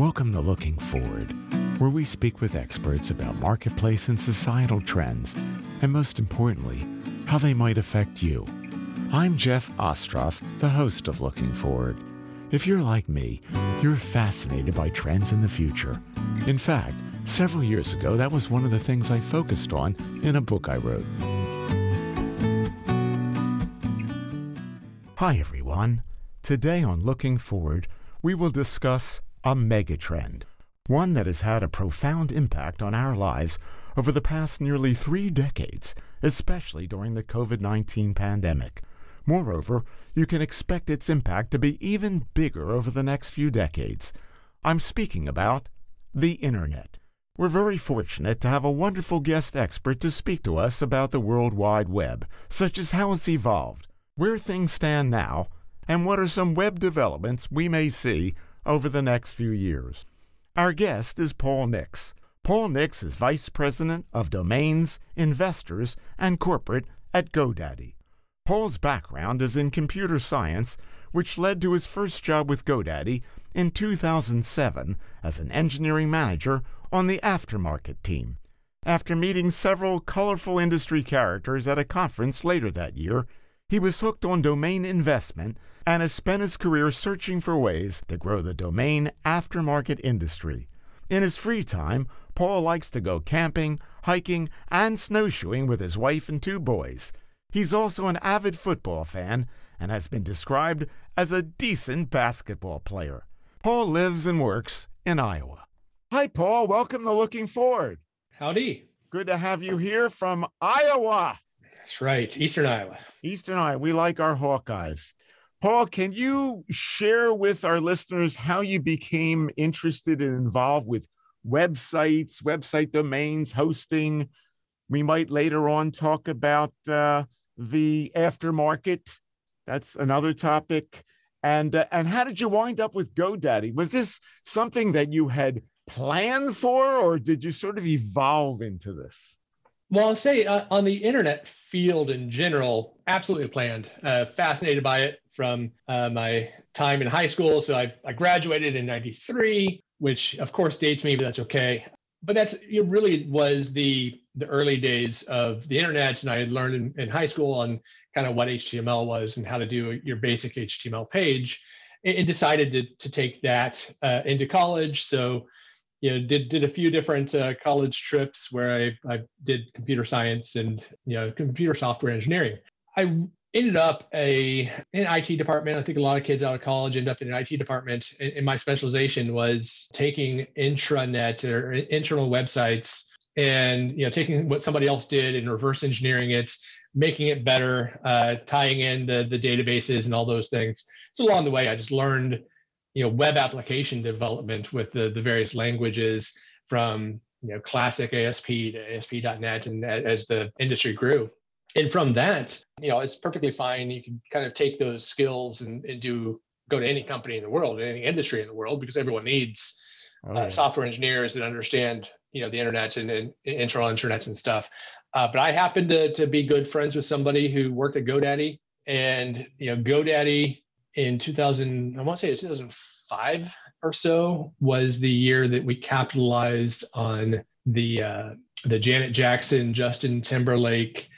Welcome to Looking Forward, where we speak with experts about marketplace and societal trends, and most importantly, how they might affect you. I'm Jeff Ostroff, the host of Looking Forward. If you're like me, you're fascinated by trends in the future. In fact, several years ago, that was one of the things I focused on in a book I wrote. Hi, everyone. Today on Looking Forward, we will discuss a megatrend, one that has had a profound impact on our lives over the past nearly three decades, especially during the COVID 19 pandemic. Moreover, you can expect its impact to be even bigger over the next few decades. I'm speaking about the Internet. We're very fortunate to have a wonderful guest expert to speak to us about the World Wide Web, such as how it's evolved, where things stand now, and what are some web developments we may see over the next few years. Our guest is Paul Nix. Paul Nix is Vice President of Domains, Investors, and Corporate at GoDaddy. Paul's background is in computer science, which led to his first job with GoDaddy in 2007 as an engineering manager on the aftermarket team. After meeting several colorful industry characters at a conference later that year, he was hooked on domain investment and has spent his career searching for ways to grow the domain aftermarket industry. In his free time, Paul likes to go camping, hiking, and snowshoeing with his wife and two boys. He's also an avid football fan and has been described as a decent basketball player. Paul lives and works in Iowa. Hi, Paul. Welcome to Looking Forward. Howdy. Good to have you here from Iowa. That's right, Eastern Iowa. Eastern Iowa. We like our Hawkeyes. Paul, can you share with our listeners how you became interested and involved with websites, website domains, hosting? We might later on talk about uh, the aftermarket. That's another topic. And uh, and how did you wind up with GoDaddy? Was this something that you had planned for, or did you sort of evolve into this? Well, I'll say uh, on the internet field in general, absolutely planned. Uh, fascinated by it from uh, my time in high school. So I, I graduated in 93, which of course dates me, but that's okay. But that's it really was the the early days of the internet. And I had learned in, in high school on kind of what HTML was and how to do your basic HTML page and, and decided to, to take that uh, into college. So you know, did did a few different uh, college trips where I, I did computer science and you know computer software engineering. I ended up a in IT department. I think a lot of kids out of college end up in an IT department. And, and my specialization was taking intranet or internal websites and you know taking what somebody else did and reverse engineering it making it better uh, tying in the, the databases and all those things so along the way i just learned you know web application development with the, the various languages from you know classic asp to asp.net and as the industry grew. And from that you know it's perfectly fine. You can kind of take those skills and, and do go to any company in the world any industry in the world because everyone needs oh, uh, software engineers that understand you know the internet and, and internal internets and stuff. Uh, but i happened to, to be good friends with somebody who worked at godaddy. And you know godaddy in 2000, I want to say 2005 or so was the year that we capitalized on the uh, the Janet Jackson, Justin Timberlake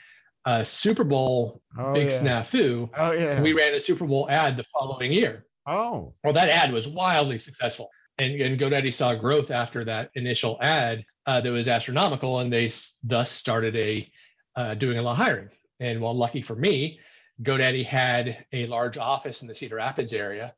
uh, Super Bowl oh, big yeah. snafu. Oh yeah. We ran a Super Bowl ad the following year. Oh. Well, that ad was wildly successful, and, and GoDaddy saw growth after that initial ad uh, that was astronomical, and they thus started a uh, doing a lot of hiring. And well, lucky for me, GoDaddy had a large office in the Cedar Rapids area.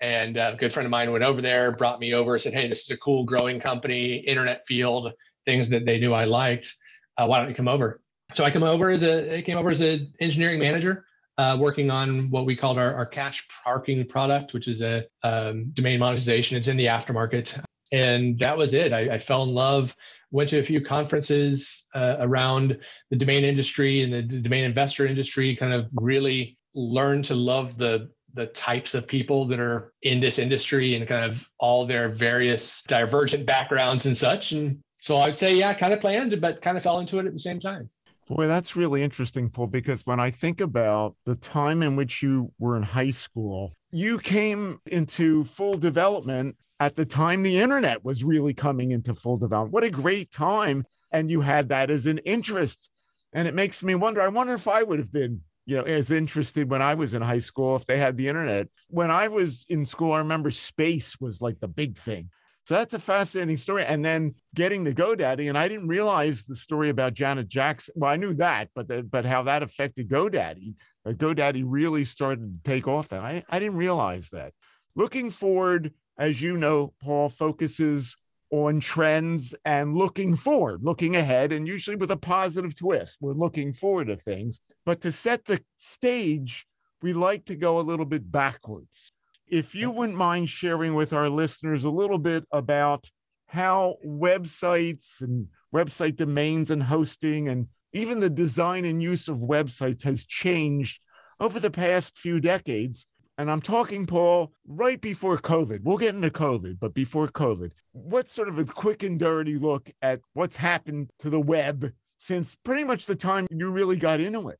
And a good friend of mine went over there, brought me over, said, Hey, this is a cool growing company, internet field, things that they knew I liked. Uh, why don't you come over? So I come over as a, I came over as an engineering manager, uh, working on what we called our, our cache parking product, which is a um, domain monetization. It's in the aftermarket. And that was it. I, I fell in love went to a few conferences uh, around the domain industry and the domain investor industry kind of really learned to love the the types of people that are in this industry and kind of all their various divergent backgrounds and such and so i'd say yeah kind of planned but kind of fell into it at the same time Boy, that's really interesting, Paul, because when I think about the time in which you were in high school you came into full development at the time the internet was really coming into full development. What a great time. And you had that as an interest. And it makes me wonder I wonder if I would have been you know, as interested when I was in high school if they had the internet. When I was in school, I remember space was like the big thing. So that's a fascinating story. And then getting to GoDaddy, and I didn't realize the story about Janet Jackson. Well, I knew that, but the, but how that affected GoDaddy. GoDaddy really started to take off. And I, I didn't realize that. Looking forward, as you know, Paul focuses on trends and looking forward, looking ahead, and usually with a positive twist. We're looking forward to things. But to set the stage, we like to go a little bit backwards if you wouldn't mind sharing with our listeners a little bit about how websites and website domains and hosting and even the design and use of websites has changed over the past few decades. And I'm talking, Paul, right before COVID. We'll get into COVID, but before COVID, what's sort of a quick and dirty look at what's happened to the web since pretty much the time you really got into it?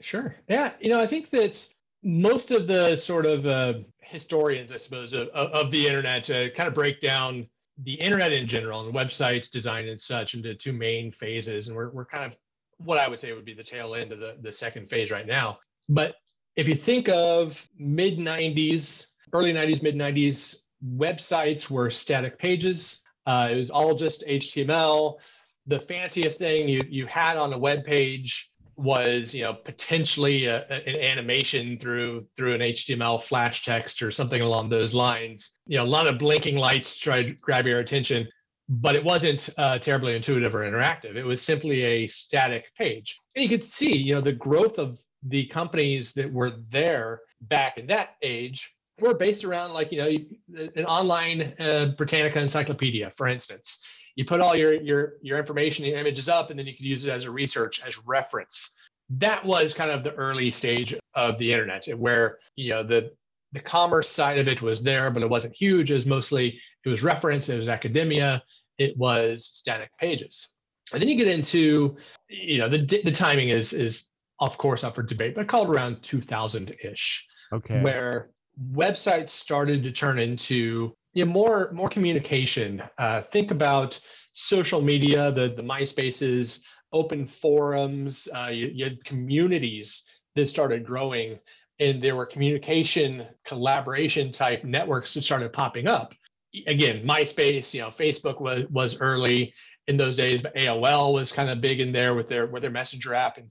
Sure. Yeah. You know, I think that most of the sort of uh, historians, I suppose, of, of the internet to kind of break down the internet in general and websites, design and such into two main phases. And we're, we're kind of what I would say would be the tail end of the, the second phase right now. But if you think of mid 90s, early 90s, mid 90s, websites were static pages. Uh, it was all just HTML. The fanciest thing you, you had on a web page was you know potentially a, an animation through through an html flash text or something along those lines you know a lot of blinking lights try to grab your attention but it wasn't uh, terribly intuitive or interactive it was simply a static page and you could see you know the growth of the companies that were there back in that age were based around like you know an online uh, britannica encyclopedia for instance. You put all your your your information and images up and then you could use it as a research as reference. That was kind of the early stage of the internet where you know the the commerce side of it was there but it wasn't huge. It was mostly it was reference it was academia it was static pages. And then you get into you know the the timing is is of course up for debate but called around 2000-ish okay where websites started to turn into you know, more more communication. Uh, think about social media, the the MySpaces, open forums. Uh, you, you had communities that started growing, and there were communication collaboration type networks that started popping up. Again, MySpace, you know, Facebook was was early in those days, AOL was kind of big in there with their with their messenger app and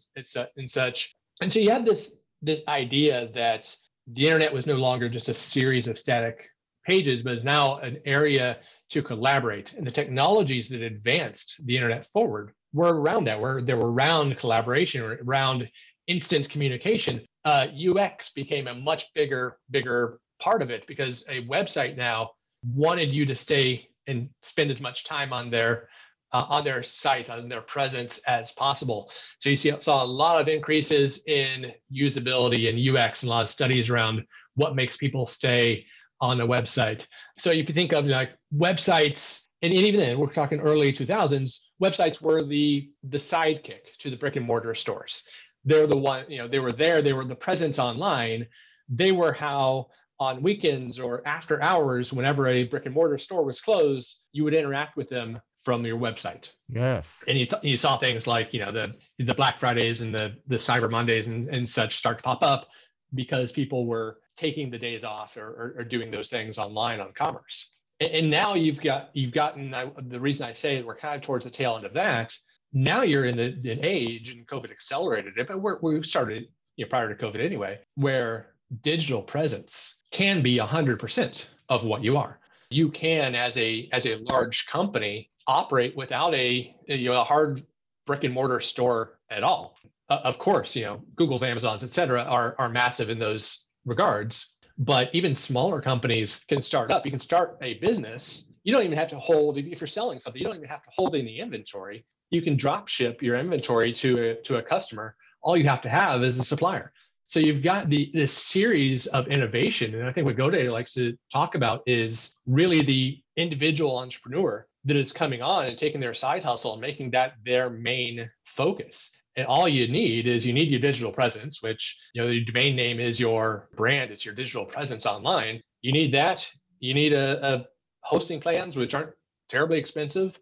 and such. And so you have this this idea that the internet was no longer just a series of static pages, but is now an area to collaborate. And the technologies that advanced the internet forward were around that, where they were around collaboration, or around instant communication. Uh, UX became a much bigger, bigger part of it because a website now wanted you to stay and spend as much time on their uh, on their site, on their presence as possible. So you see, saw a lot of increases in usability and UX, and a lot of studies around what makes people stay on a website. So if you think of like websites, and even then, we're talking early 2000s, websites were the the sidekick to the brick and mortar stores. They're the one, you know, they were there, they were the presence online. They were how on weekends or after hours, whenever a brick and mortar store was closed, you would interact with them from your website. Yes. And you, th- you saw things like, you know, the the Black Fridays and the the Cyber Mondays and, and such start to pop up because people were taking the days off or, or, or doing those things online on commerce. And, and now you've got you've gotten I, the reason I say we're kind of towards the tail end of that. Now you're in the, an age, and COVID accelerated it, but we're, we started you know, prior to COVID anyway, where digital presence can be 100% of what you are. You can, as a as a large company, operate without a you know a hard brick and mortar store at all. Uh, of course, you know Google's, Amazon's, et cetera, are are massive in those regards. But even smaller companies can start up. You can start a business. You don't even have to hold, if you're selling something, you don't even have to hold any inventory. You can drop ship your inventory to a, to a customer. All you have to have is a supplier. So you've got the this series of innovation, and I think what GoDaddy likes to talk about is really the individual entrepreneur that is coming on and taking their side hustle and making that their main focus And all you need is you need your digital presence, which you know the domain name is your brand, it's your digital presence online. You need that. You need a, a hosting plans which aren't terribly expensive,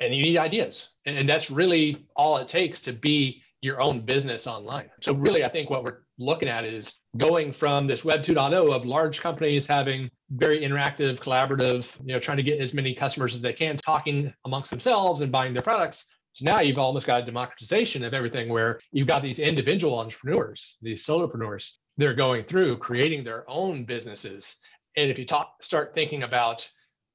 and you need ideas. And that's really all it takes to be your own business online. So really, I think what we're looking at is going from this Web 2.0 of large companies having very interactive, collaborative, you know, trying to get as many customers as they can talking amongst themselves and buying their products so now you've almost got a democratization of everything where you've got these individual entrepreneurs, these solopreneurs, they're going through creating their own businesses. And if you talk, start thinking about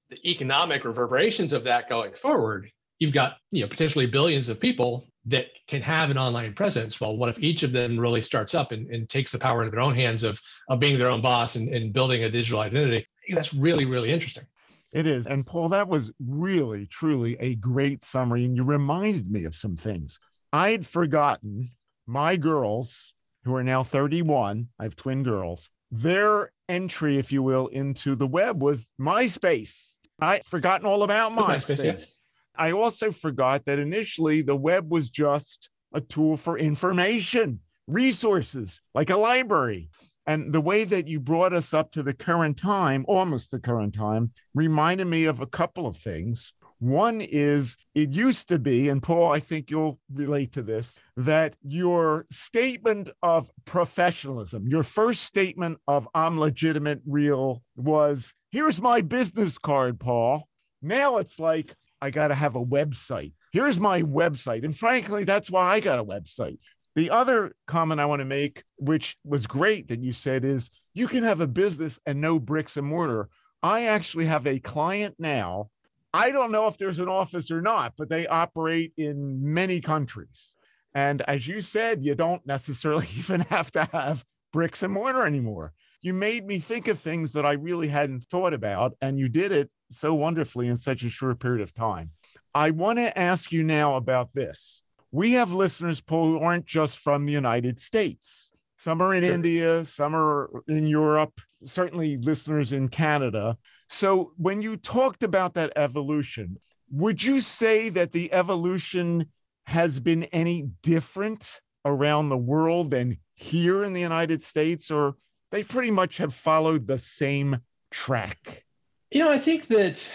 the economic reverberations of that going forward, you've got you know potentially billions of people that can have an online presence. Well, what if each of them really starts up and, and takes the power into their own hands of, of being their own boss and, and building a digital identity? That's really, really interesting. It is. And Paul, that was really, truly a great summary. And you reminded me of some things. I had forgotten my girls, who are now 31, I have twin girls, their entry, if you will, into the web was MySpace. I'd forgotten all about MySpace. MySpace yes. I also forgot that initially the web was just a tool for information, resources, like a library. And the way that you brought us up to the current time, almost the current time, reminded me of a couple of things. One is it used to be, and Paul, I think you'll relate to this, that your statement of professionalism, your first statement of I'm legitimate, real, was here's my business card, Paul. Now it's like, I got to have a website. Here's my website. And frankly, that's why I got a website the other comment I want to make, which was great that you said, is you can have a business and no bricks and mortar. I actually have a client now. I don't know if there's an office or not, but they operate in many countries. And as you said, you don't necessarily even have to have bricks and mortar anymore. You made me think of things that I really hadn't thought about, and you did it so wonderfully in such a short period of time. I want to ask you now about this we have listeners, Paul, who aren't just from the United States. Some are in sure. India, some are in Europe, certainly listeners in Canada. So when you talked about that evolution, would you say that the evolution has been any different around the world than here in the United States, or they pretty much have followed the same track? You know, I think that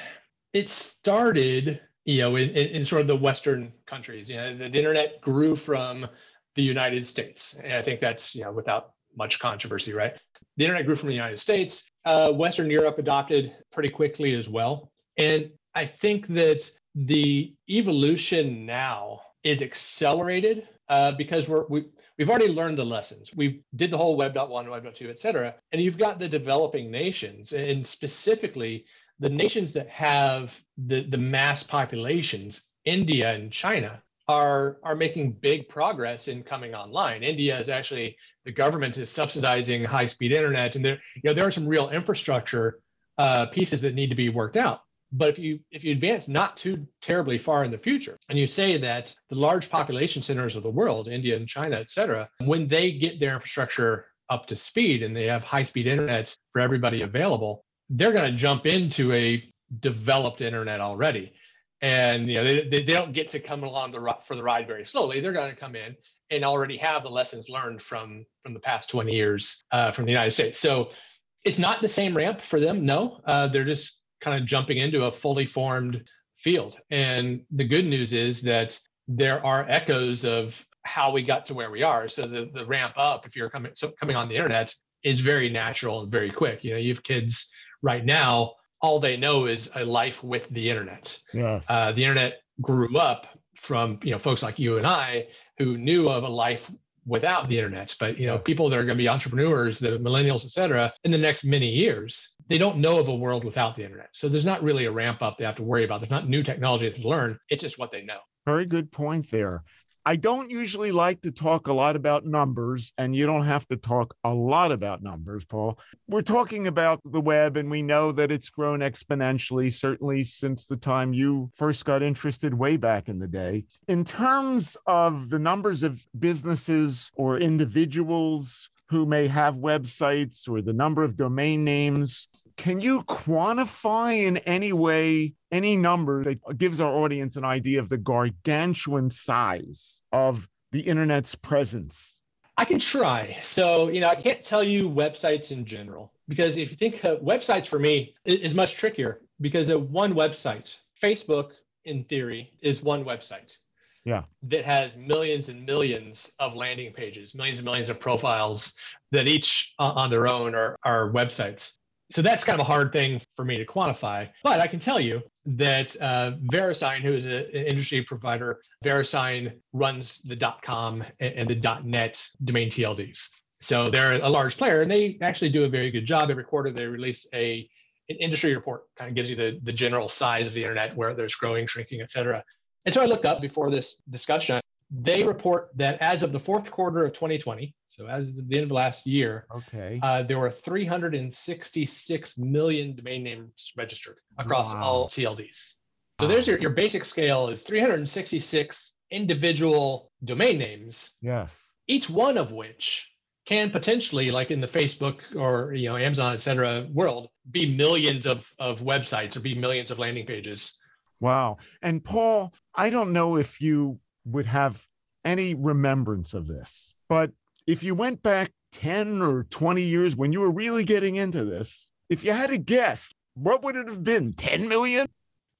it started you know, in, in, sort of the Western countries. You know, the, the, internet grew from the United States, and I think that's you know without much controversy, right? The internet grew from the United States. Uh, Western Europe adopted pretty quickly as well, and I think that the evolution now is accelerated uh, because we're we, we've already learned the lessons. We did the whole Web.1, Web.2, et cetera, and you've got the developing nations, and specifically the nations that have the, the mass populations, India and China, are are making big progress in coming online. India is actually the government is subsidizing high speed internet, and there you know there are some real infrastructure uh, pieces that need to be worked out. But if you if you advance not too terribly far in the future, and you say that the large population centers of the world, India and China, et cetera, when they get their infrastructure up to speed and they have high speed internet for everybody available, they're going to jump into a developed internet already. And you know they, they, don't get to come along the for the ride very slowly. They're going to come in and already have the lessons learned from from the past 20 years uh, from the United States. So it's not the same ramp for them. No, uh, they're just kind of jumping into a fully formed field. And the good news is that there are echoes of how we got to where we are. So the, the ramp up, if you're coming so coming on the internet, is very natural and very quick. You know, you have kids right now, all they know is a life with the internet. Yes. Uh, the internet grew up from you know folks like you and I who knew of a life without the internet. But you know, people that are going to be entrepreneurs, the millennials, et cetera, in the next many years, they don't know of a world without the internet. So there's not really a ramp up they have to worry about. There's not new technology to learn. It's just what they know. Very good point there. I don't usually like to talk a lot about numbers, and you don't have to talk a lot about numbers, Paul. We're talking about the web, and we know that it's grown exponentially, certainly since the time you first got interested way back in the day. In terms of the numbers of businesses or individuals who may have websites or the number of domain names, can you quantify in any way any number that gives our audience an idea of the gargantuan size of the internet's presence? I can try. So, you know, I can't tell you websites in general because if you think uh, websites for me is much trickier because of one website, Facebook in theory is one website. Yeah. That has millions and millions of landing pages, millions and millions of profiles that each uh, on their own are, are websites. So that's kind of a hard thing for me to quantify. But I can tell you that uh, VeriSign, who is a, an industry provider, VeriSign runs the .com and, and the .net domain TLDs. So they're a large player, and they actually do a very good job. Every quarter, they release a an industry report, kind of gives you the, the general size of the internet, where there's growing, shrinking, et cetera. And so I looked up before this discussion. They report that as of the fourth quarter of 2020, so as of the end of last year, okay, uh, there were 366 million domain names registered across wow. all TLDs. So wow. there's your, your basic scale is 366 individual domain names. Yes. Each one of which can potentially, like in the Facebook or you know Amazon, et cetera, world, be millions of, of websites or be millions of landing pages Wow. And Paul, I don't know if you would have any remembrance of this, but if you went back 10 or 20 years when you were really getting into this, if you had to guess, what would it have been? 10 million?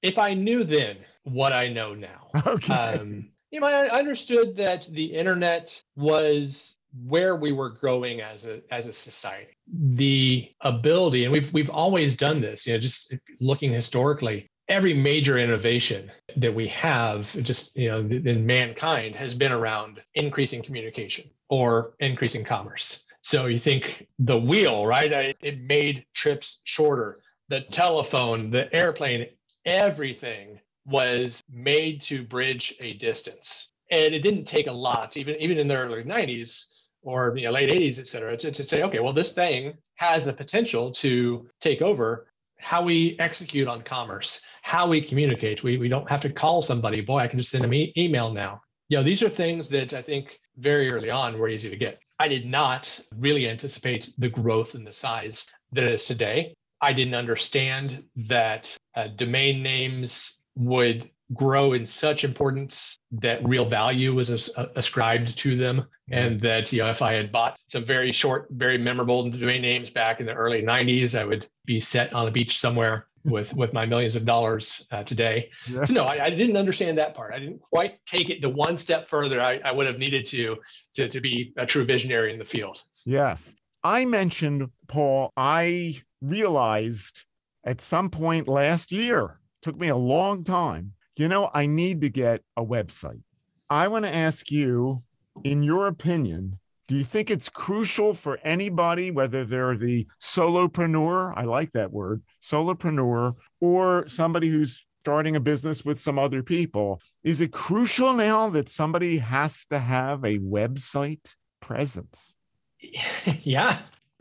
If I knew then what I know now. Okay. Um, you know, I understood that the internet was where we were growing as a as a society. The ability, and we've we've always done this, you know, just looking historically, every major innovation that we have just you know in mankind has been around increasing communication or increasing commerce. So you think the wheel right? It made trips shorter. The telephone the airplane everything was made to bridge a distance. And it didn't take a lot even even in the early 90s or you know, late 80s et cetera to, to say okay well this thing has the potential to take over how we execute on commerce how we communicate. We, we don't have to call somebody. Boy, I can just send them e- email now. You know, these are things that I think very early on were easy to get. I did not really anticipate the growth and the size that it is today. I didn't understand that uh, domain names would grow in such importance that real value was as, uh, ascribed to them and that you know if i had bought some very short very memorable domain names back in the early 90s i would be set on a beach somewhere with with my millions of dollars uh, today. Yeah. So no, I, I, didn't understand that part. I didn't quite take it the one step further. I, I would have needed to, to to be a true visionary in the field. Yes, I mentioned Paul. I realized at some point last year. Took me a long time. You know, I need to get a website. I want to ask you, in your opinion, do you think it's crucial for anybody, whether they're the solopreneur, I like that word, solopreneur, or somebody who's starting a business with some other people? Is it crucial now that somebody has to have a website presence? Yeah.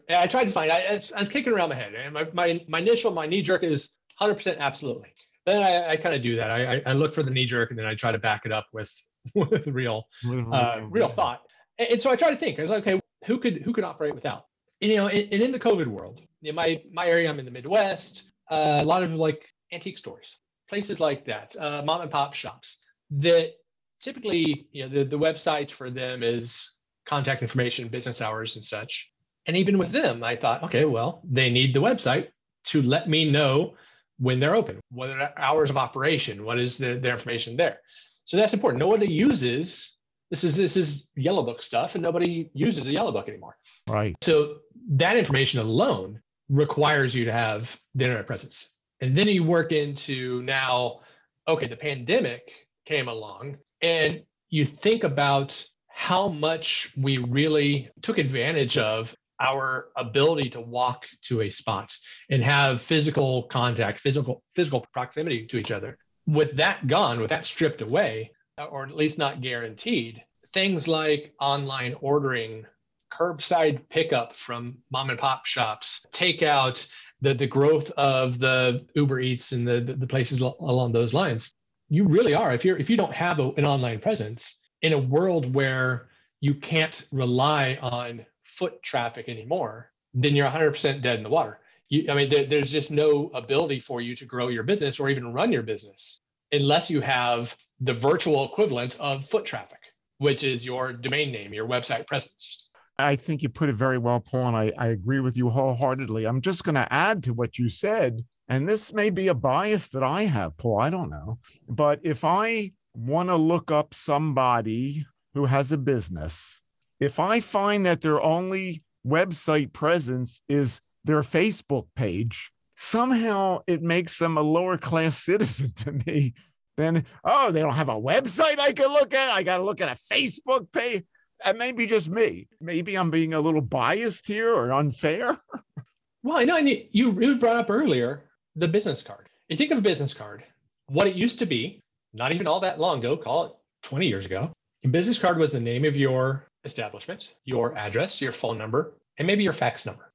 I tried to find, I, I was kicking around my head. And my, my, my initial, my knee jerk is 100% absolutely. Then I, I kind of do that. I, I look for the knee jerk and then I try to back it up with, with real, uh, real thought and so I try to think. I was like, okay, who could who could operate without? And, you know, and, in the COVID world, in my my area, I'm in the Midwest. Uh, a lot of like antique stores, places like that, uh, mom and pop shops that typically, you know, the, the website for them is contact information, business hours, and such. And even with them, I thought, okay, well, they need the website to let me know when they're open, what are hours of operation, what is the, their information there. So that's important. Nobody uses this is this is yellow book stuff, and nobody uses a yellow book anymore. Right. So that information alone requires you to have the internet presence. And then you work into now, okay, the pandemic came along, and you think about how much we really took advantage of our ability to walk to a spot and have physical contact, physical physical proximity to each other. With that gone, with that stripped away, or at least not guaranteed. Things like online ordering, curbside pickup from mom and pop shops, takeout, the, the growth of the Uber Eats and the, the, the places along those lines. You really are, if you're if you don't have a, an online presence in a world where you can't rely on foot traffic anymore, then you're 100% dead in the water. You, I mean, there, there's just no ability for you to grow your business or even run your business unless you have the virtual equivalent of foot traffic, which is your domain name, your website presence. I think you put it very well, Paul, and I, I agree with you wholeheartedly. I'm just going to add to what you said, and this may be a bias that I have, Paul. I don't know. But if I want to look up somebody who has a business, if I find that their only website presence is their Facebook page, somehow it makes them a lower class citizen to me. Then, oh, they don't have a website I can look at. I got to look at a Facebook page. That may be just me. Maybe I'm being a little biased here or unfair. well, I know and you, you brought up earlier the business card. You think of a business card, what it used to be, not even all that long ago, call it 20 years ago. A business card was the name of your establishment, your address, your phone number, and maybe your fax number.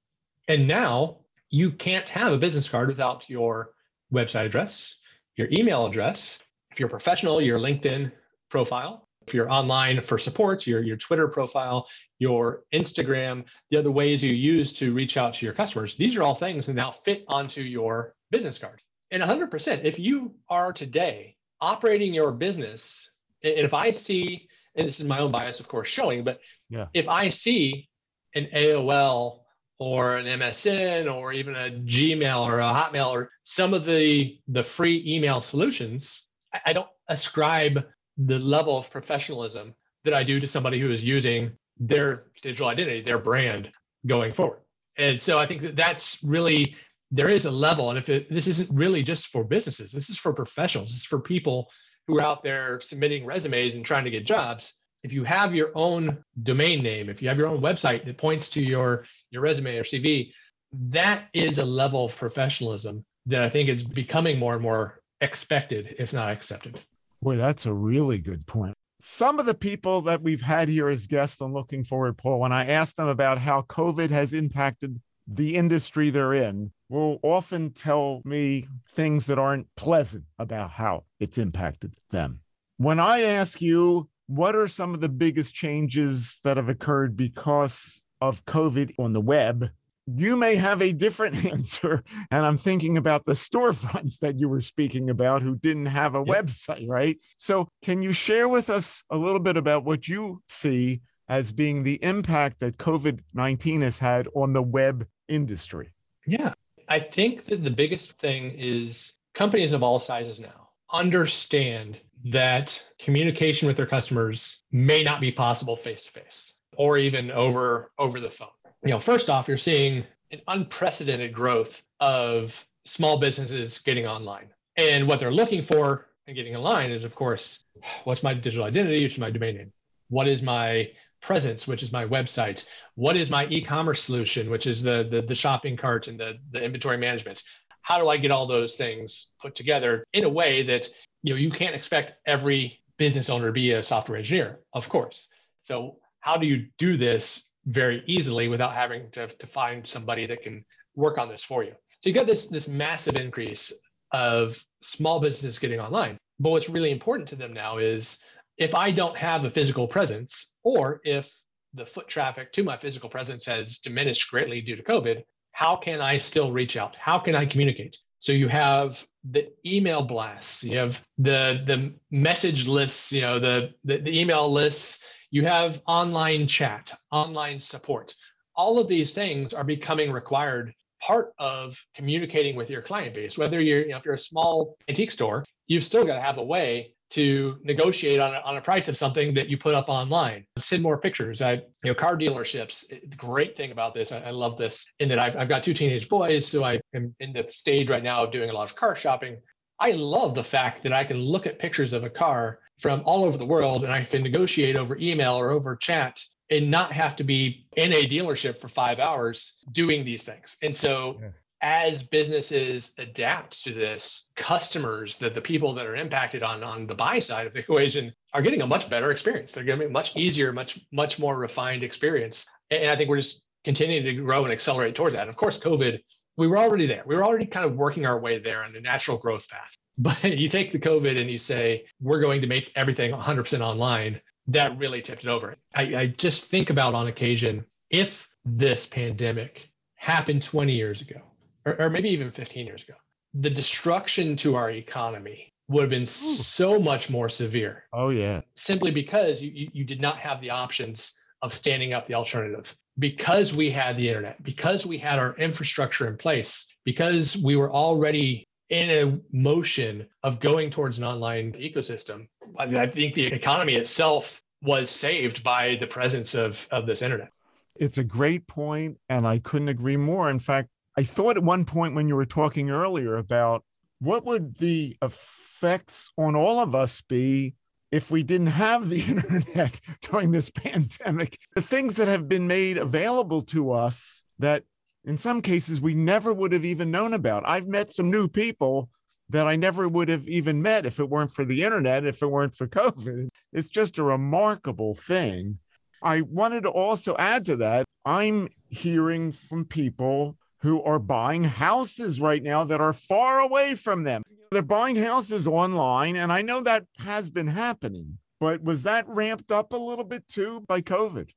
And now you can't have a business card without your website address, your email address. If you're professional, your LinkedIn profile. If you're online for support, your, your Twitter profile, your Instagram, the other ways you use to reach out to your customers. These are all things that now fit onto your business card. And 100%, if you are today operating your business, and if I see, and this is my own bias, of course, showing, but yeah. if I see an AOL or an MSN or even a Gmail or a Hotmail or some of the the free email solutions, I don't ascribe the level of professionalism that I do to somebody who is using their digital identity, their brand going forward. And so I think that that's really there is a level, and if it, this isn't really just for businesses, this is for professionals, this is for people who are out there submitting resumes and trying to get jobs if you have your own domain name, if you have your own website that points to your your resume or CV, that is a level of professionalism that I think is becoming more and more expected, if not accepted. Boy, that's a really good point. Some of the people that we've had here as guests on Looking Forward, Paul, when I asked them about how COVID has impacted the industry they're in, will often tell me things that aren't pleasant about how it's impacted them. When I ask you what are some of the biggest changes that have occurred because of COVID on the web? You may have a different answer. And I'm thinking about the storefronts that you were speaking about who didn't have a yep. website, right? So, can you share with us a little bit about what you see as being the impact that COVID 19 has had on the web industry? Yeah. I think that the biggest thing is companies of all sizes now understand that communication with their customers may not be possible face to face or even over over the phone. You know, first off, you're seeing an unprecedented growth of small businesses getting online. And what they're looking for and getting online is, of course, what's my digital identity, which is my domain name? What is my presence, which is my website? What is my e-commerce solution, which is the the, the shopping cart and the, the inventory management? How do I get all those things put together in a way that you know you can't expect every business owner to be a software engineer of course so how do you do this very easily without having to, to find somebody that can work on this for you. So you got this this massive increase of small business getting online. But what's really important to them now is if i don't have a physical presence or if the foot traffic to my physical presence has diminished greatly due to covid how can i still reach out? How can i communicate? So you have the email blasts, you have the the message lists, you know, the, the, the email lists, you have online chat, online support. All of these things are becoming required part of communicating with your client base. Whether you're, you know, if you're a small antique store, you've still got to have a way to negotiate on a, on a price of something that you put up online. Send more pictures. I, you know, car dealerships. Great thing about this, I, I love this, in that I've, I've got two teenage boys, so I am in the stage right now of doing a lot of car shopping. I love the fact that I can look at pictures of a car from all over the world and I can negotiate over email or over chat and not have to be in a dealership for five hours doing these things. And so yes as businesses adapt to this, customers, that the people that are impacted on, on the buy side of the equation are getting a much better experience. They're getting a much easier, much, much more refined experience. And I think we're just continuing to grow and accelerate towards that. And of course, COVID, we were already there. We were already kind of working our way there on the natural growth path. But you take the COVID and you say, we're going to make everything 100% online, that really tipped it over. I, I just think about on occasion, if this pandemic happened 20 years ago, or, or maybe even 15 years ago. The destruction to our economy would have been so much more severe. Oh, yeah. Simply because you, you, you did not have the options of standing up the alternative. Because we had the internet, because we had our infrastructure in place, because we were already in a motion of going towards an online ecosystem, I, mean, I think the economy itself was saved by the presence of, of this internet. It's a great point, and I couldn't agree more. In fact, I thought at one point when you were talking earlier about what would the effects on all of us be if we didn't have the internet during this pandemic? The things that have been made available to us that in some cases we never would have even known about. I've met some new people that I never would have even met if it weren't for the internet, if it weren't for COVID. It's just a remarkable thing. I wanted to also add to that, I'm hearing from people who are buying houses right now that are far away from them. They're buying houses online, and I know that has been happening, but was that ramped up a little bit too by COVID?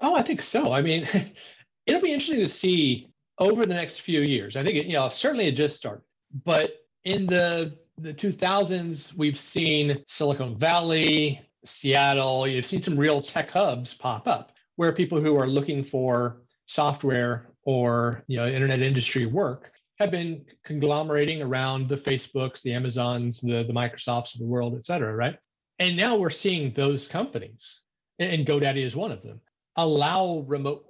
Oh, I think so. I mean, it'll be interesting to see over the next few years. I think it, you know certainly it just started, but in the the 2000s, we've seen Silicon Valley, Seattle. You've seen some real tech hubs pop up where people who are looking for software or you know internet industry work have been conglomerating around the Facebooks, the Amazons, the, the Microsofts of the world, et cetera, right? And now we're seeing those companies, and GoDaddy is one of them, allow remote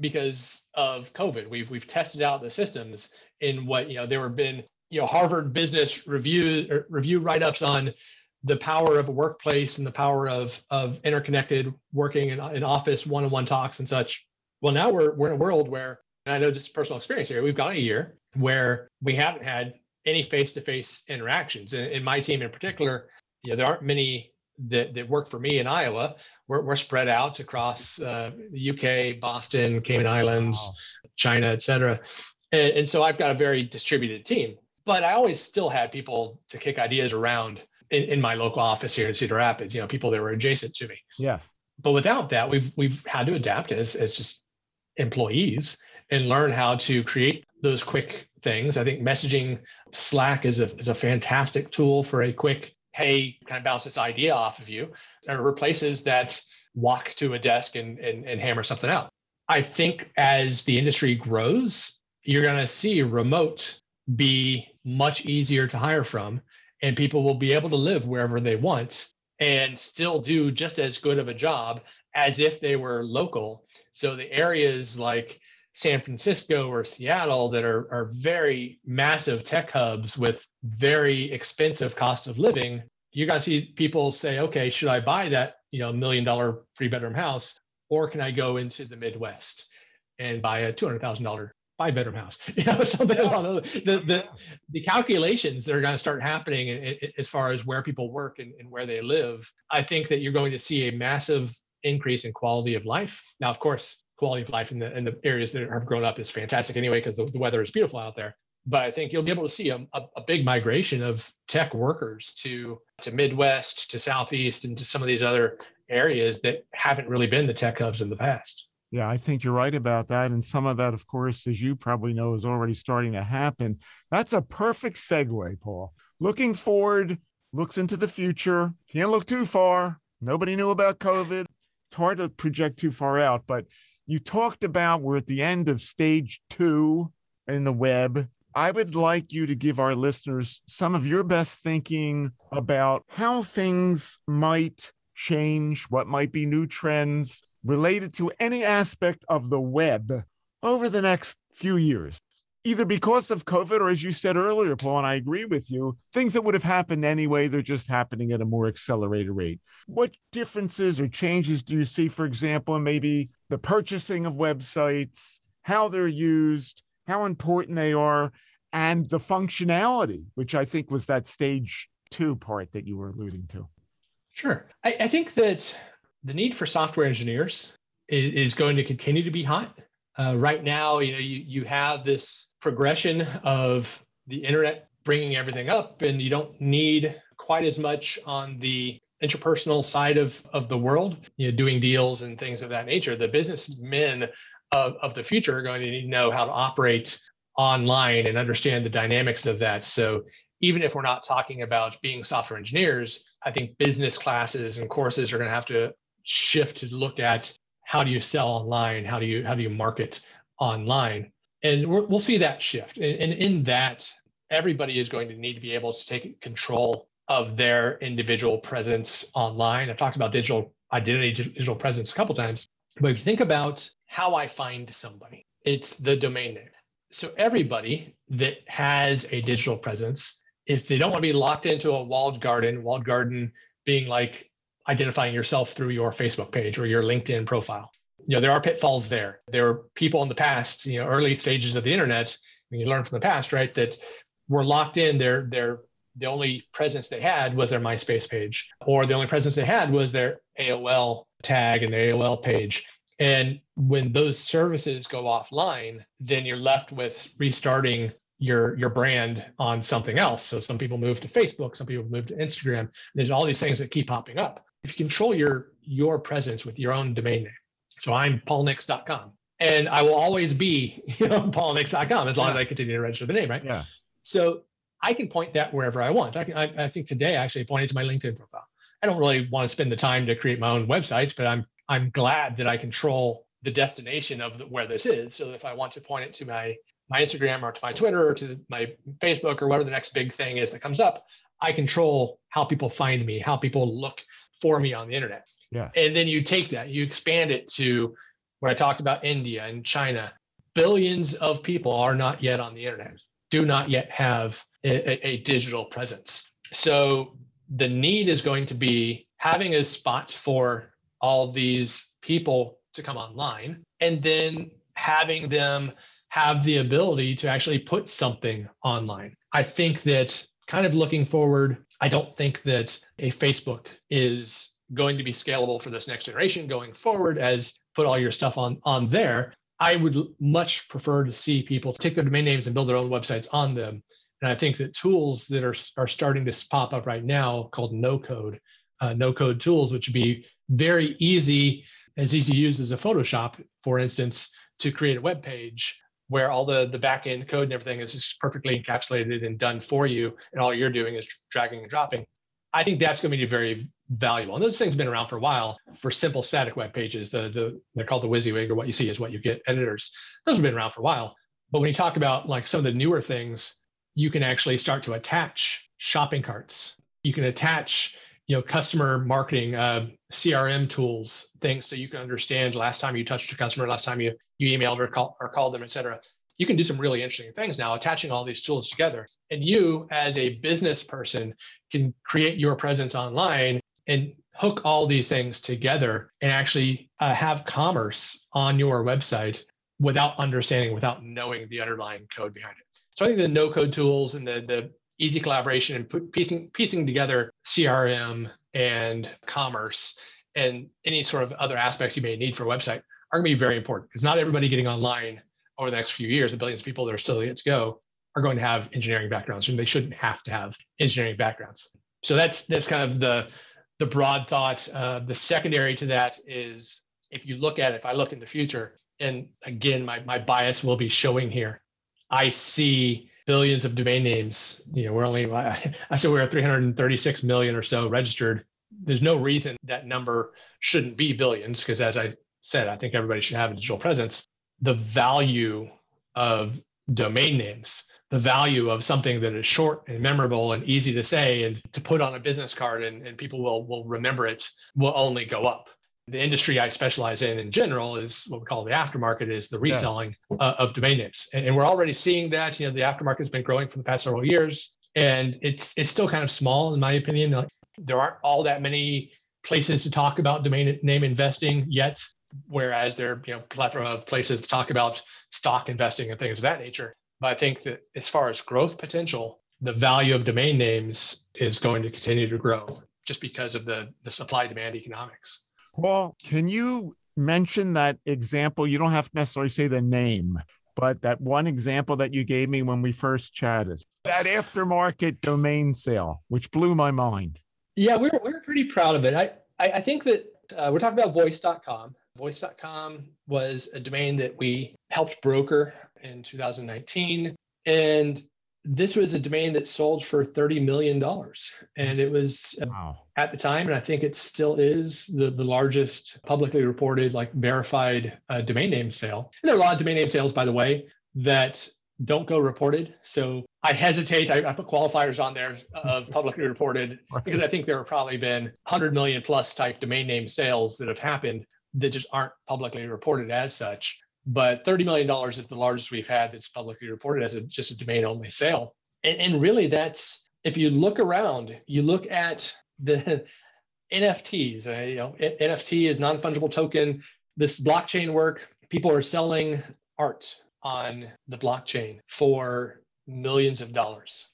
because of COVID. We've we've tested out the systems in what you know there have been you know Harvard Business Review er, review write ups on the power of a workplace and the power of of interconnected working in, in office one on one talks and such. Well, now we're we're in a world where and I know this personal experience here. We've gone a year where we haven't had any face-to-face interactions. In, in my team in particular, you know, there aren't many that, that work for me in Iowa. We're, we're spread out across uh, the UK, Boston, Cayman Islands, wow. China, et cetera. And, and so I've got a very distributed team. But I always still had people to kick ideas around in, in my local office here in Cedar Rapids, you know, people that were adjacent to me. Yeah. But without that, we've we've had to adapt as as just employees and learn how to create those quick things. I think messaging Slack is a, is a fantastic tool for a quick, hey, kind of bounce this idea off of you. And replaces that walk to a desk and, and, and hammer something out. I think as the industry grows, you're going to see remote be much easier to hire from, and people will be able to live wherever they want and still do just as good of a job as if they were local. So the areas like San Francisco or Seattle that are, are very massive tech hubs with very expensive cost of living, you're going to see people say, okay, should I buy that you know million dollar three bedroom house, or can I go into the Midwest and buy a two hundred thousand dollar five bedroom house? You know, something yeah. along those. The, the the calculations that are going to start happening as far as where people work and, and where they live, I think that you're going to see a massive increase in quality of life. Now, of course, quality of life in the in the areas that have grown up is fantastic anyway because the, the, weather is beautiful out there. But I think you'll be able to see a, a, a, big migration of tech workers to to Midwest, to Southeast, and to some of these other areas that haven't really been the tech hubs in the past. Yeah, I think you're right about that. And some of that, of course, as you probably know, is already starting to happen. That's a perfect segue, Paul. Looking forward, looks into the future. Can't look too far. Nobody knew about COVID. It's hard to project too far out, but you talked about we're at the end of stage two in the web. I would like you to give our listeners some of your best thinking about how things might change, what might be new trends related to any aspect of the web over the next few years either because of COVID or, as you said earlier, Paul, and I agree with you, things that would have happened anyway, they're just happening at a more accelerated rate. What differences or changes do you see, for example, maybe the purchasing of websites, how they're used, how important they are, and the functionality, which I think was that stage two part that you were alluding to? Sure. I, I think that the need for software engineers is, is going to continue to be hot. Uh, right now, you know, you, you have this progression of the internet bringing everything up, and you don't need quite as much on the interpersonal side of, of the world, you know, doing deals and things of that nature. The businessmen of, of the future are going to need to know how to operate online and understand the dynamics of that. So even if we're not talking about being software engineers, I think business classes and courses are going to have to shift to look at how do you sell online, how do you how do you market online, and we will see that shift. And, in that, everybody is going to need to be able to take control of their individual presence online. I've talked about digital identity, digital presence a couple times, but if you think about how I find somebody, it's the domain name. So everybody that has a digital presence if they don't want to be locked into a walled garden, walled garden being like identifying yourself through your Facebook page or your LinkedIn profile. You know, there are pitfalls there. There are people in the past, you know, early stages of the internet, you learn from the past, right, that were locked in. Their their the only presence they had was their MySpace page, or the only presence they had was their AOL tag and their AOL page. And when those services go offline, then you're left with restarting your your brand on something else. So some people move to Facebook, some people move to Instagram. There's all these things that keep popping up. If you control your your presence with your own domain name, so I'm paulnix.com, and I will always be you know paulnix.com as long yeah. as I continue to register the name, right? Yeah. So I can point that wherever I want. I can. I, I think today I actually pointed to my LinkedIn profile. I don't really want to spend the time to create my own website, but I'm I'm glad that I control the destination of the, where this is. So if I want to point it to my my Instagram or to my Twitter or to my Facebook or whatever the next big thing is that comes up, I control how people find me, how people look for me on the internet. Yeah. And then you take that, you expand it to when I talked about India and China. Billions of people are not yet on the internet, do not yet have a, a digital presence. So the need is going to be having a spot for all these people to come online and then having them have the ability to actually put something online. I think that kind of looking forward, I don't think that a Facebook is going to be scalable for this next generation going forward as put all your stuff on on there. I would much prefer to see people take their domain names and build their own websites on them. And I think that tools that are, are starting to pop up right now called no code, uh, no code tools, which would be very easy, as easy to use as a Photoshop, for instance, to create a web page where all the the back end code and everything is just perfectly encapsulated and done for you, and all you're doing is dragging and dropping. I think that's going to be very valuable. And those things have been around for a while for simple static web pages. The, the they're called the WYSIWYG, or what you see is what you get editors. Those have been around for a while. But when you talk about like some of the newer things, you can actually start to attach shopping carts. You can attach you know customer marketing uh, crm tools things so you can understand last time you touched a customer last time you you emailed or, call, or called them et cetera you can do some really interesting things now attaching all these tools together and you as a business person can create your presence online and hook all these things together and actually uh, have commerce on your website without understanding without knowing the underlying code behind it. So i think the no code tools and the the easy collaboration and piecing, piecing together CRM and commerce and any sort of other aspects you may need for a website are going to be very important because not everybody getting online over the next few years, the billions of people that are still yet to go, are going to have engineering backgrounds, and they shouldn't have to have engineering backgrounds. So that's that's kind of the the broad thoughts. Uh, the secondary to that is if you look at it, if I look in the future, and again, my my bias will be showing here. I see billions of domain names. You know, we're only, I said we're at 336 million or so registered. There's no reason that number shouldn't be billions because, as I said, I think everybody should have a digital presence. The value of domain names, the value of something that is short and memorable and easy to say and to put on a business card and, and people will, will remember it will only go up the industry I specialize in in general is what we call the aftermarket is the reselling yes. uh, of domain names. And, and, we're already seeing that, you know, the aftermarket has been growing for the past several years and it's, it's still kind of small in my opinion. Like, there aren't all that many places to talk about domain name investing yet, whereas there are, you know, plethora of places to talk about stock investing and things of that nature. But I think that as far as growth potential, the value of domain names is going to continue to grow just because of the, the supply demand economics. Paul, can you mention that example? You don't have to necessarily say the name, but that one example that you gave me when we first chatted, that aftermarket domain sale, which blew my mind. Yeah, we're, we're pretty proud of it. I, I, I think that uh, we're talking about voice.com. Voice.com was a domain that we helped broker in 2019. And this was a domain that sold for $30 million. And it was wow. at the time, and I think it still is the, the largest publicly reported, like verified uh, domain name sale. And there are a lot of domain name sales, by the way, that don't go reported. So I hesitate. I, I put qualifiers on there of publicly reported because I think there have probably been 100 million plus type domain name sales that have happened that just aren't publicly reported as such. But $30 million is the largest we've had that's publicly reported as a, just a domain only sale. And, and really, that's if you look around, you look at the NFTs, uh, you know, NFT is non fungible token. This blockchain work, people are selling art on the blockchain for millions of dollars.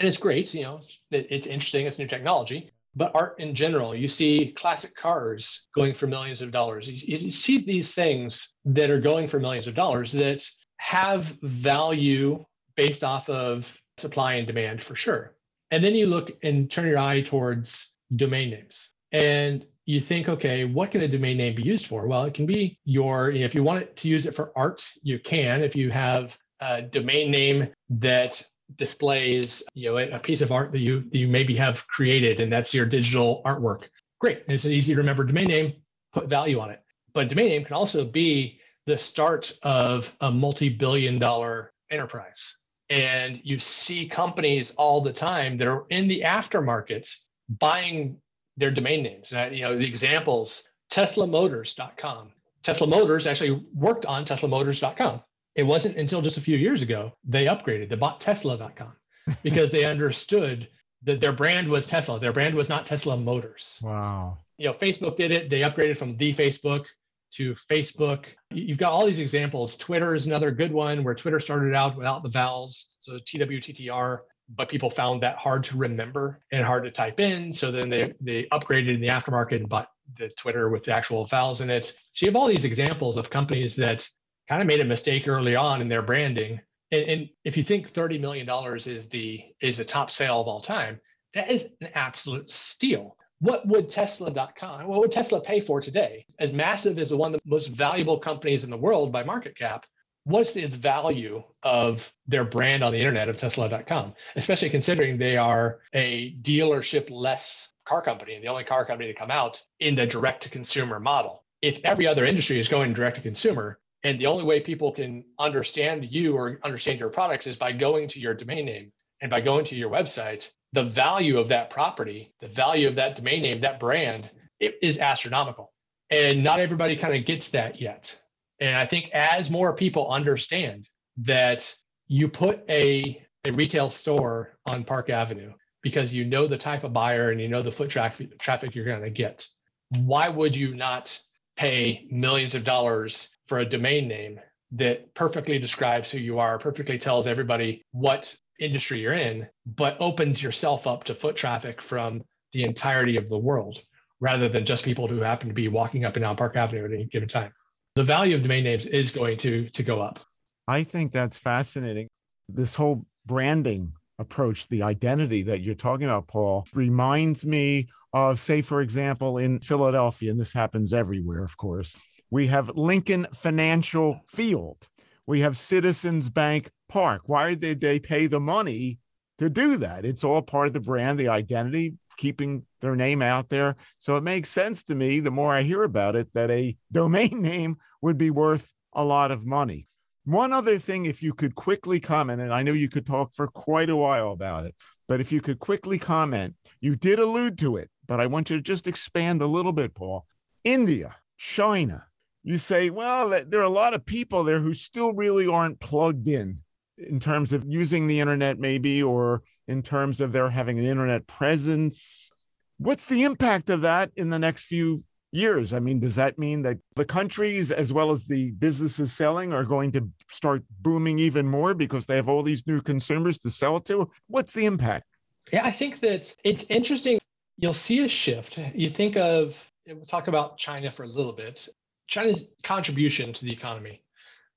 And it's great, you know, it's interesting, it's new technology. But art in general, you see classic cars going for millions of dollars. You, you see these things that are going for millions of dollars that have value based off of supply and demand for sure. And then you look and turn your eye towards domain names. And you think, okay, what can a domain name be used for? Well, it can be your, if you want to use it for art, you can. If you have a domain name that displays, you know, a piece of art that you that you maybe have created, and that's your digital artwork, great. It's an easy to remember domain name. Put value on it. But domain name can also be the start of a multi-billion-dollar enterprise. And you see companies all the time that are in the aftermarket buying their domain names. You know, the examples, teslamotors.com. Tesla Motors actually worked on teslamotors.com. It wasn't until just a few years ago they upgraded, they bought tesla.com because they understood that their brand was Tesla. Their brand was not Tesla Motors. Wow. You know, Facebook did it. They upgraded from the Facebook to Facebook. You've got all these examples. Twitter is another good one where Twitter started out without the vowels. So TWTTR but people found that hard to remember and hard to type in. So then they, they upgraded in the aftermarket and bought the Twitter with the actual files in it. So you have all these examples of companies that kind of made a mistake early on in their branding. And, and if you think $30 million is the is the top sale of all time, that is an absolute steal. What would Tesla.com, what would Tesla pay for today? As massive as the one of the most valuable companies in the world by market cap, what's the value of their brand on the internet of tesla.com especially considering they are a dealership less car company and the only car company to come out in the direct to consumer model if every other industry is going direct to consumer and the only way people can understand you or understand your products is by going to your domain name and by going to your website. The value of that property the value of that domain name that brand it is astronomical. And not everybody kind of gets that yet. And I think as more people understand that you put a, a retail store on Park Avenue because you know the type of buyer and you know the foot traffic, traffic you're going to get, why would you not pay millions of dollars for a domain name that perfectly describes who you are, perfectly tells everybody what industry you're in, but opens yourself up to foot traffic from the entirety of the world rather than just people who happen to be walking up and down Park Avenue at any given time? the value of domain names is going to to go up. I think that's fascinating. This whole branding approach, the identity that you're talking about, Paul, reminds me of, say, for example, in Philadelphia, and this happens everywhere, of course, we have Lincoln Financial Field. We have Citizens Bank Park. Why did they pay the money to do that? It's all part of the brand, the identity, keeping their name out there. So it makes sense to me, the more I hear about it, that a domain name would be worth a lot of money. One other thing, if you could quickly comment, and I know you could talk for quite a while about it, but if you could quickly comment, you did allude to it, but I want you to just expand a little bit, Paul. India, China, you say, well, there are a lot of people there who still really aren't plugged in in terms of using the internet, maybe, or in terms of their having an internet presence. What's the impact of that in the next few years? I mean, does that mean that the countries as well as the businesses selling are going to start booming even more because they have all these new consumers to sell to? What's the impact? Yeah, I think that it's interesting. You'll see a shift. You think of, we'll talk about China for a little bit. China's contribution to the economy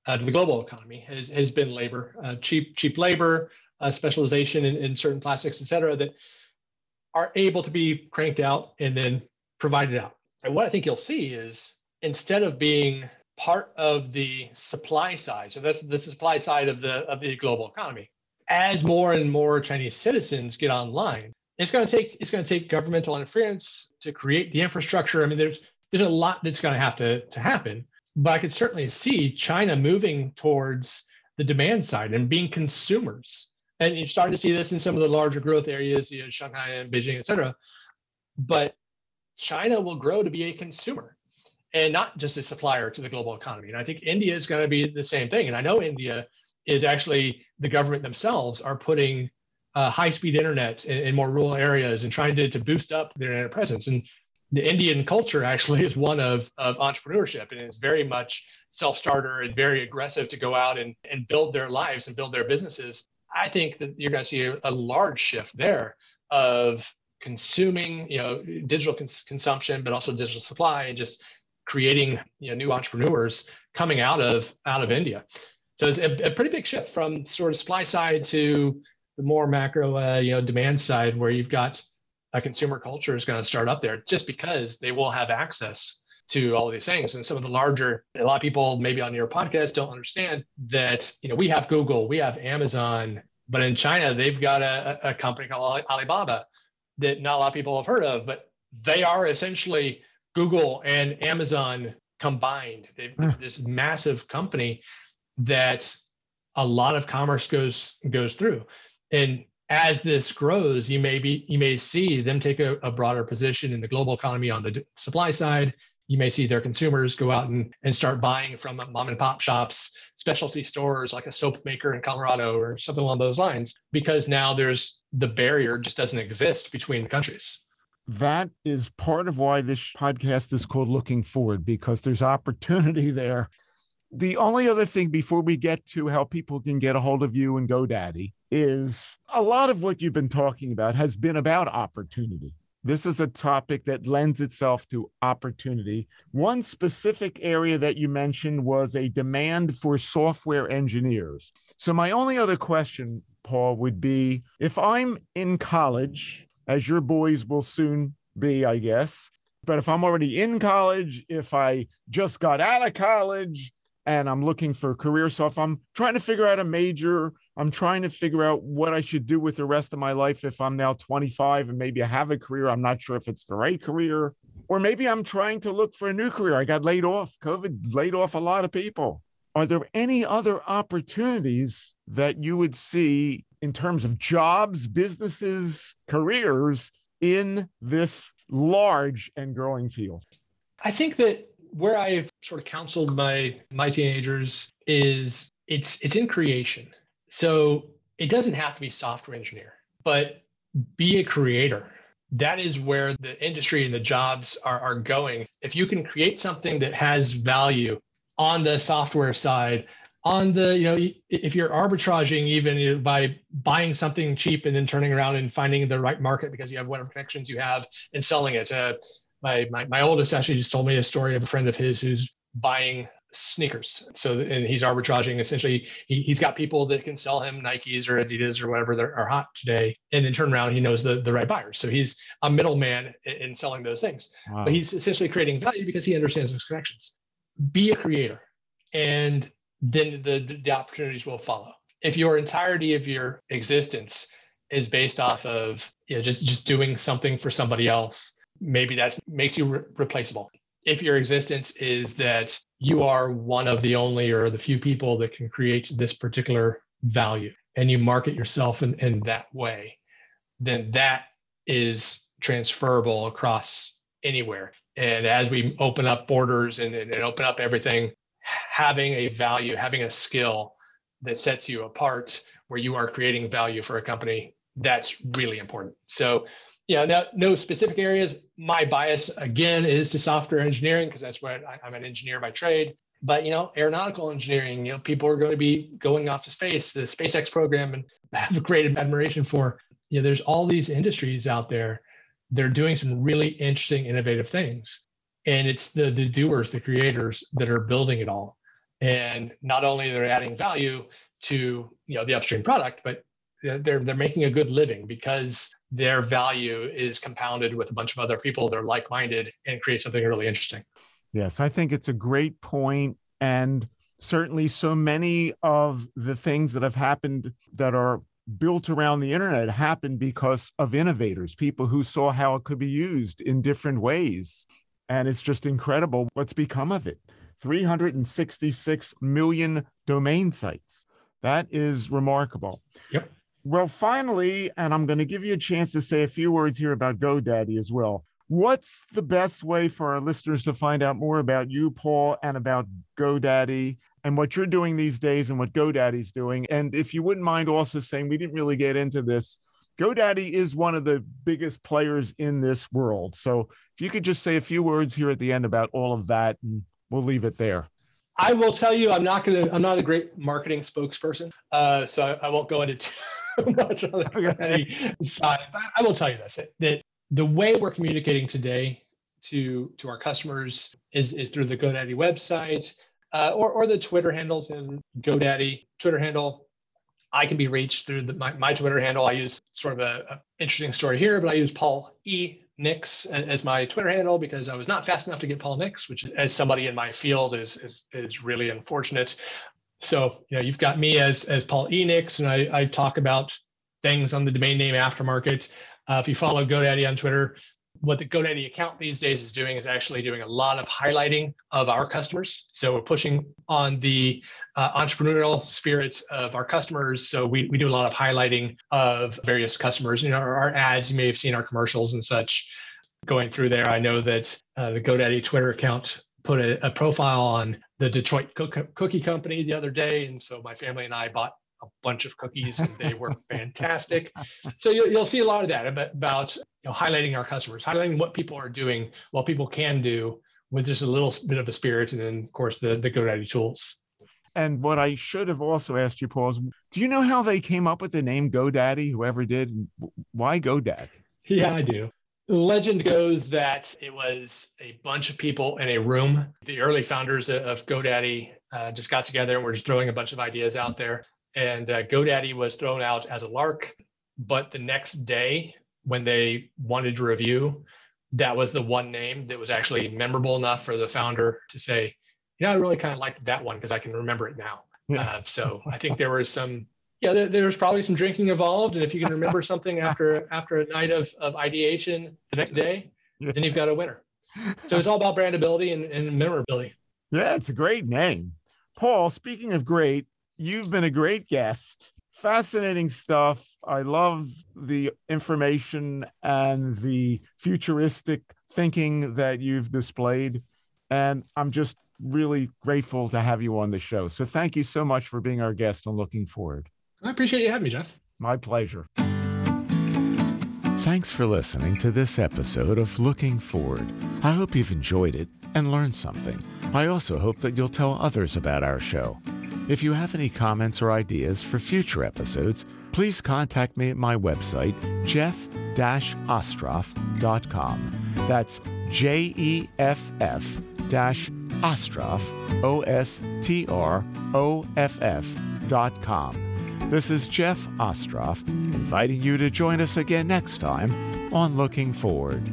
uh, to the global economy has, has been labor, uh, cheap cheap labor, uh, specialization in, in certain plastics, et cetera, that are able to be cranked out and then provided out. And what I think you'll see is instead of being part of the supply side. So that's the supply side of the of the global economy. As more and more Chinese citizens get online, it's going to take it's going to take governmental interference to create the infrastructure. I mean, there's there's a lot that's going to have to to happen. But I could certainly see China moving towards the demand side and being consumers. And you're starting to see this in some of the larger growth areas, you know, Shanghai and Beijing, et cetera. But China will grow to be a consumer and not just a supplier to the global economy. And I think India is going to be the same thing. And I know India is actually the government themselves are putting uh, high-speed internet in, in, more rural areas and trying to, to boost up their internet presence. And the Indian culture actually is one of, of entrepreneurship and it's very much self-starter and very aggressive to go out and, and build their lives and build their businesses. I think that you're going to see a, a large shift there of consuming, you know, digital cons- consumption, but also digital supply and just creating you know, new entrepreneurs coming out of out of India. So it's a, a pretty big shift from sort of supply side to the more macro, uh, you know, demand side, where you've got a consumer culture is going to start up there, just because they will have access to all these things. And some of the larger, a lot of people maybe on your podcast don't understand that you know we have Google, we have Amazon, but in China they've got a, a company called Alibaba that not a lot of people have heard of, but they are essentially Google and Amazon combined. They've hmm. this massive company that a lot of commerce goes goes through. And as this grows, you may be you may see them take a, a broader position in the global economy on the supply side. You may see their consumers go out and, and start buying from mom and pop shops, specialty stores like a soap maker in Colorado or something along those lines, because now there's the barrier just doesn't exist between the countries that is part of why this podcast is called Looking Forward, because there's opportunity there. The only other thing before we get to how people can get a hold of you and GoDaddy is a lot of what you've been talking about has been about opportunity. This is a topic that lends itself to opportunity. One specific area that you mentioned was a demand for software engineers. So, my only other question, Paul, would be if I'm in college as your boys will soon be, I guess. But if I'm already in college, if I just got out of college and I'm looking for career stuff, I'm trying to figure out a major. I'm trying to figure out what I should do with the rest of my life if I'm now 25 and maybe I have a career. I'm not sure if it's the right career. Or maybe I'm trying to look for a new career. I got laid off. COVID laid off a lot of people. Are there any other opportunities that you would see in terms of jobs, businesses, careers in this large and growing field? I think that where I've sort of counseled my my teenagers is it's it's in creation. So it doesn't have to be software engineer, but be a creator. That is where the industry and the jobs are, are going. If you can create something that has value on the software side, on the you know if you're arbitraging even by buying something cheap and then turning around and finding the right market because you have whatever connections you have and selling it uh, my, my my oldest actually just told me a story of a friend of his who's buying sneakers so and he's arbitraging essentially he, he's got people that can sell him nikes or adidas or whatever that are hot today and then turn around he knows the, the right buyers so he's a middleman in, in selling those things wow. but he's essentially creating value because he understands those connections be a creator and then the, the opportunities will follow. If your entirety of your existence is based off of you know, just, just doing something for somebody else, maybe that makes you re- replaceable. If your existence is that you are one of the only or the few people that can create this particular value and you market yourself in, in that way, then that is transferable across anywhere. And as we open up borders and, and open up everything, having a value, having a skill that sets you apart where you are creating value for a company, that's really important. So, yeah, no specific areas. My bias again is to software engineering because that's what I, I'm an engineer by trade. But you know, aeronautical engineering, you know, people are going to be going off to space, the SpaceX program, and have a great admiration for. You know, there's all these industries out there. They're doing some really interesting, innovative things and it's the the doers the creators that are building it all and not only they're adding value to you know the upstream product but they're they're making a good living because their value is compounded with a bunch of other people that are like-minded and create something really interesting yes i think it's a great point And certainly, so many of the things that have happened that are built around the internet happened because of innovators, people who saw how it could be used in different ways. And it's just incredible what's become of it. 366 million domain sites. That is remarkable. Yep. Well, finally, and I'm going to give you a chance to say a few words here about GoDaddy as well. What's the best way for our listeners to find out more about you, Paul, and about GoDaddy and what you're doing these days and what GoDaddy's doing? And if you wouldn't mind also saying, we didn't really get into this. GoDaddy is one of the biggest players in this world. So if you could just say a few words here at the end about all of that, and we'll leave it there. I will tell you, I'm not going to. I'm not a great marketing spokesperson, uh, so I, I, won't go into too much on okay. side. I will tell you this: that the way we're communicating today to to our customers is is through the GoDaddy website uh, or or the Twitter handles and GoDaddy Twitter handle. I can be reached through the, my, my Twitter handle. I use sort of a, a interesting story here, but I use Paul E Nix as my Twitter handle because I was not fast enough to get Paul Nix, which as somebody in my field is is, is really unfortunate. So you know you've got me as as Paul Enix, and I, I talk about things on the domain name aftermarket. Uh, if you follow GoDaddy on Twitter, what the GoDaddy account these days is doing is actually doing a lot of highlighting of our customers. So we're pushing on the uh, entrepreneurial spirits of our customers. So we, we do a lot of highlighting of various customers. You know, our, our ads, you may have seen our commercials and such going through there. I know that uh, the GoDaddy Twitter account put a, a profile on the Detroit Cookie Company the other day. And so my family and I bought a bunch of cookies and they were fantastic. So you'll, you'll see a lot of that about, you know, highlighting our customers, highlighting what people are doing, what people can do with just a little bit of a spirit, and then of course the the GoDaddy tools. And what I should have also asked you, Paul, is do you know how they came up with the name GoDaddy? Whoever did, why GoDaddy? Yeah, I do. Legend goes that it was a bunch of people in a room. The early founders of GoDaddy uh, just got together and were just throwing a bunch of ideas out there and uh, GoDaddy was thrown out as a lark. But the next day, when they wanted to review, that was the one name that was actually memorable enough for the founder to say, you know, I really kind of liked that one because I can remember it now." Yeah. Uh, so I think there was some, yeah, there, there, was probably some drinking involved, and if you can remember something after after a night of of ideation the next day, yeah. then you've got a winner. So it's all about brandability and, and memorability. Yeah, it's a great name. Paul, speaking of great, You've been a great guest. Fascinating stuff. I love the information and the futuristic thinking that you've displayed. And I'm just really grateful to have you on the show. So thank you so much for being our guest and looking forward. I appreciate you having me, Jeff. My pleasure. Thanks for listening to this episode of Looking Forward. I hope you've enjoyed it and learned something. I also hope that you'll tell others about our show. If you have any comments or ideas for future episodes, please contact me at my website, jeff-ostroff.com. That's J E F F dash Ostroff, O S T R O F F dot com. This is Jeff Ostroff, inviting you to join us again next time on Looking Forward.